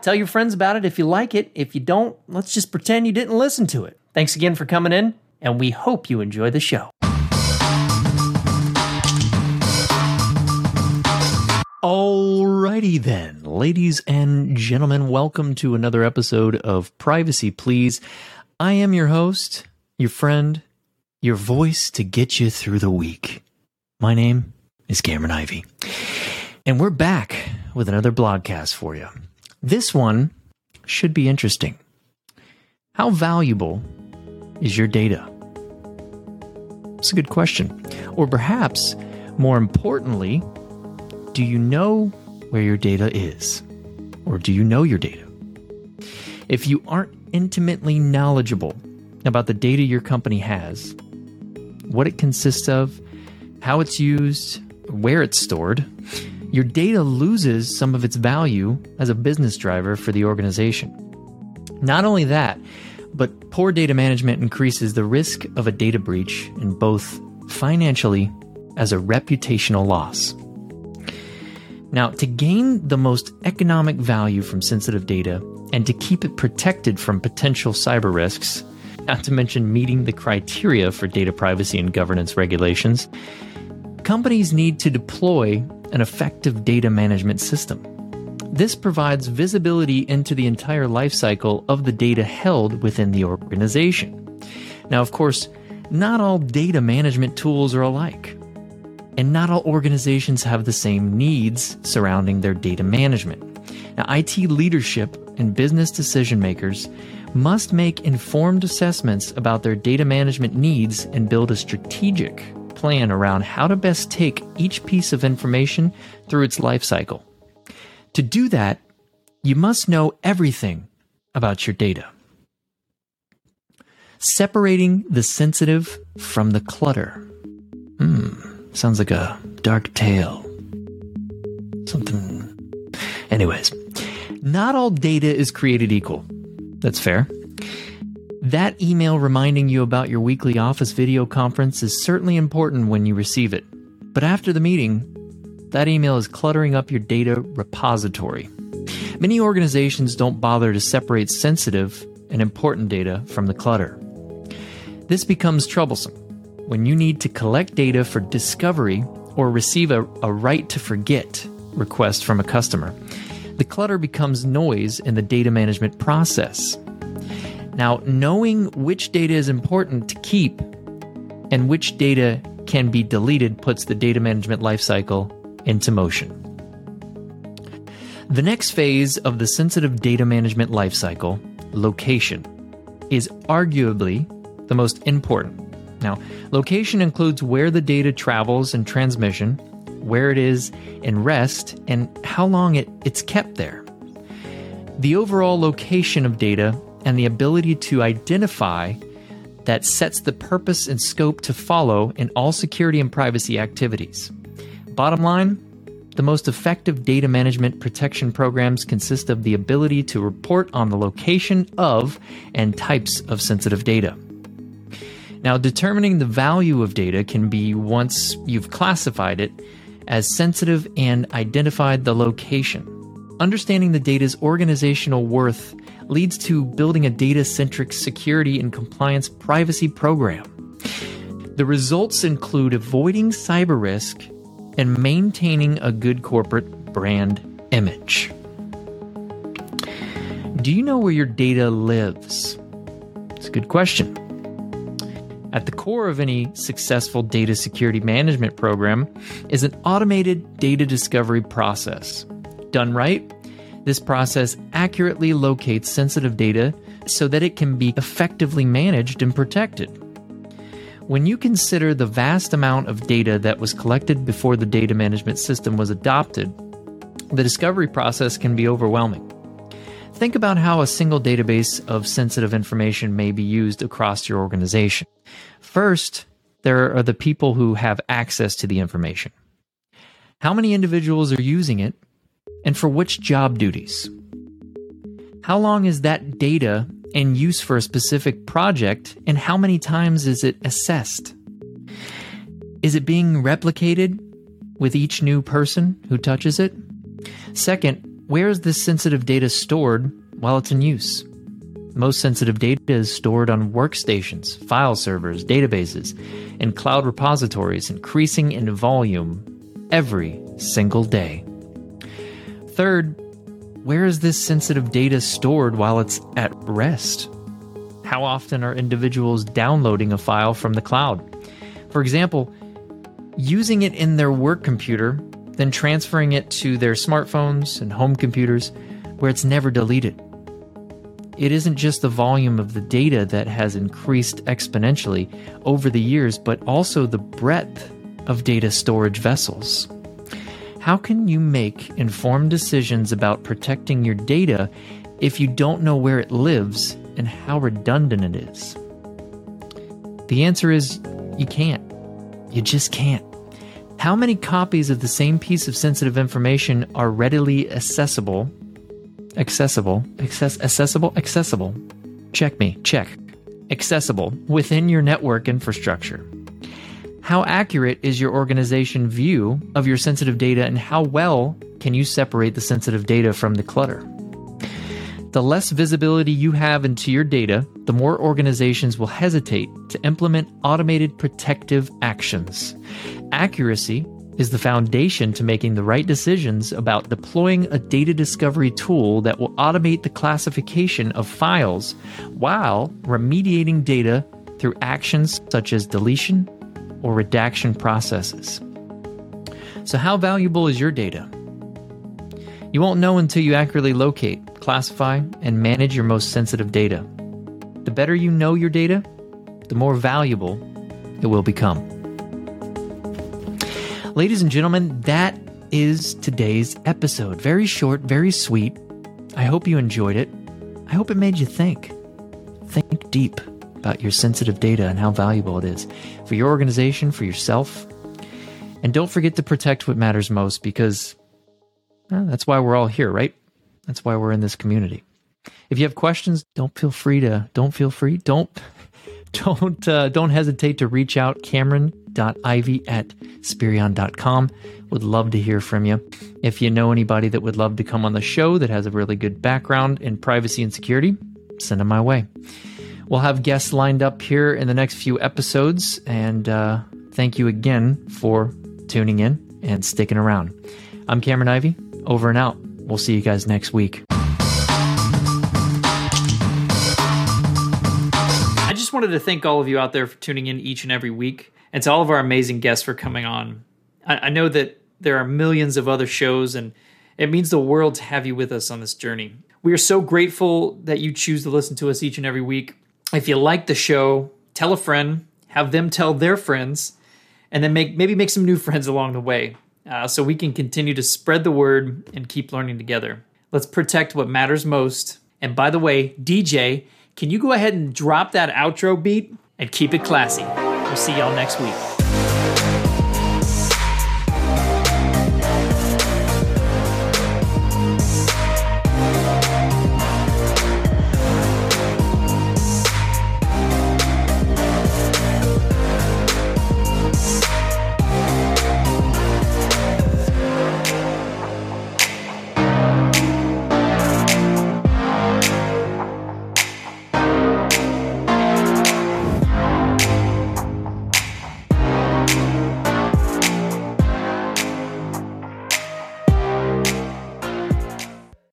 Tell your friends about it if you like it. If you don't, let's just pretend you didn't listen to it. Thanks again for coming in, and we hope you enjoy the show. Alrighty then, ladies and gentlemen, welcome to another episode of Privacy Please. I am your host, your friend, your voice to get you through the week. My name is Cameron Ivy, and we're back with another blogcast for you. This one should be interesting. How valuable is your data? It's a good question. Or perhaps, more importantly, do you know where your data is? Or do you know your data? If you aren't intimately knowledgeable about the data your company has, what it consists of, how it's used, where it's stored, your data loses some of its value as a business driver for the organization. Not only that, but poor data management increases the risk of a data breach in both financially as a reputational loss. Now, to gain the most economic value from sensitive data and to keep it protected from potential cyber risks, not to mention meeting the criteria for data privacy and governance regulations, companies need to deploy an effective data management system. This provides visibility into the entire lifecycle of the data held within the organization. Now, of course, not all data management tools are alike, and not all organizations have the same needs surrounding their data management. Now, IT leadership and business decision makers must make informed assessments about their data management needs and build a strategic plan around how to best take each piece of information through its life cycle. To do that, you must know everything about your data. Separating the sensitive from the clutter. Hmm, sounds like a dark tale. Something. Anyways, not all data is created equal. That's fair. That email reminding you about your weekly office video conference is certainly important when you receive it. But after the meeting, that email is cluttering up your data repository. Many organizations don't bother to separate sensitive and important data from the clutter. This becomes troublesome when you need to collect data for discovery or receive a, a right to forget request from a customer. The clutter becomes noise in the data management process. Now, knowing which data is important to keep and which data can be deleted puts the data management lifecycle into motion. The next phase of the sensitive data management lifecycle, location, is arguably the most important. Now, location includes where the data travels in transmission, where it is in rest, and how long it, it's kept there. The overall location of data and the ability to identify that sets the purpose and scope to follow in all security and privacy activities. Bottom line, the most effective data management protection programs consist of the ability to report on the location of and types of sensitive data. Now, determining the value of data can be once you've classified it as sensitive and identified the location. Understanding the data's organizational worth leads to building a data centric security and compliance privacy program. The results include avoiding cyber risk and maintaining a good corporate brand image. Do you know where your data lives? It's a good question. At the core of any successful data security management program is an automated data discovery process. Done right, this process accurately locates sensitive data so that it can be effectively managed and protected. When you consider the vast amount of data that was collected before the data management system was adopted, the discovery process can be overwhelming. Think about how a single database of sensitive information may be used across your organization. First, there are the people who have access to the information. How many individuals are using it, and for which job duties? How long is that data in use for a specific project, and how many times is it assessed? Is it being replicated with each new person who touches it? Second, where is this sensitive data stored while it's in use? Most sensitive data is stored on workstations, file servers, databases, and cloud repositories, increasing in volume every single day. Third, where is this sensitive data stored while it's at rest? How often are individuals downloading a file from the cloud? For example, using it in their work computer, then transferring it to their smartphones and home computers where it's never deleted. It isn't just the volume of the data that has increased exponentially over the years, but also the breadth of data storage vessels. How can you make informed decisions about protecting your data if you don't know where it lives and how redundant it is? The answer is you can't. You just can't. How many copies of the same piece of sensitive information are readily accessible? Accessible, access, accessible, accessible. Check me, check. Accessible within your network infrastructure. How accurate is your organization view of your sensitive data and how well can you separate the sensitive data from the clutter? The less visibility you have into your data, the more organizations will hesitate to implement automated protective actions. Accuracy is the foundation to making the right decisions about deploying a data discovery tool that will automate the classification of files while remediating data through actions such as deletion or redaction processes. So, how valuable is your data? You won't know until you accurately locate, classify, and manage your most sensitive data. The better you know your data, the more valuable it will become. Ladies and gentlemen, that is today's episode. Very short, very sweet. I hope you enjoyed it. I hope it made you think. Think deep about your sensitive data and how valuable it is for your organization, for yourself. And don't forget to protect what matters most because well, that's why we're all here, right? That's why we're in this community. If you have questions, don't feel free to don't feel free. Don't don't uh, don't hesitate to reach out cameron.ivy at spirion.com would love to hear from you if you know anybody that would love to come on the show that has a really good background in privacy and security send them my way we'll have guests lined up here in the next few episodes and uh, thank you again for tuning in and sticking around i'm cameron ivy over and out we'll see you guys next week I just wanted to thank all of you out there for tuning in each and every week, and to all of our amazing guests for coming on. I, I know that there are millions of other shows, and it means the world to have you with us on this journey. We are so grateful that you choose to listen to us each and every week. If you like the show, tell a friend, have them tell their friends, and then make maybe make some new friends along the way, uh, so we can continue to spread the word and keep learning together. Let's protect what matters most. And by the way, DJ can you go ahead and drop that outro beat and keep it classy? We'll see y'all next week.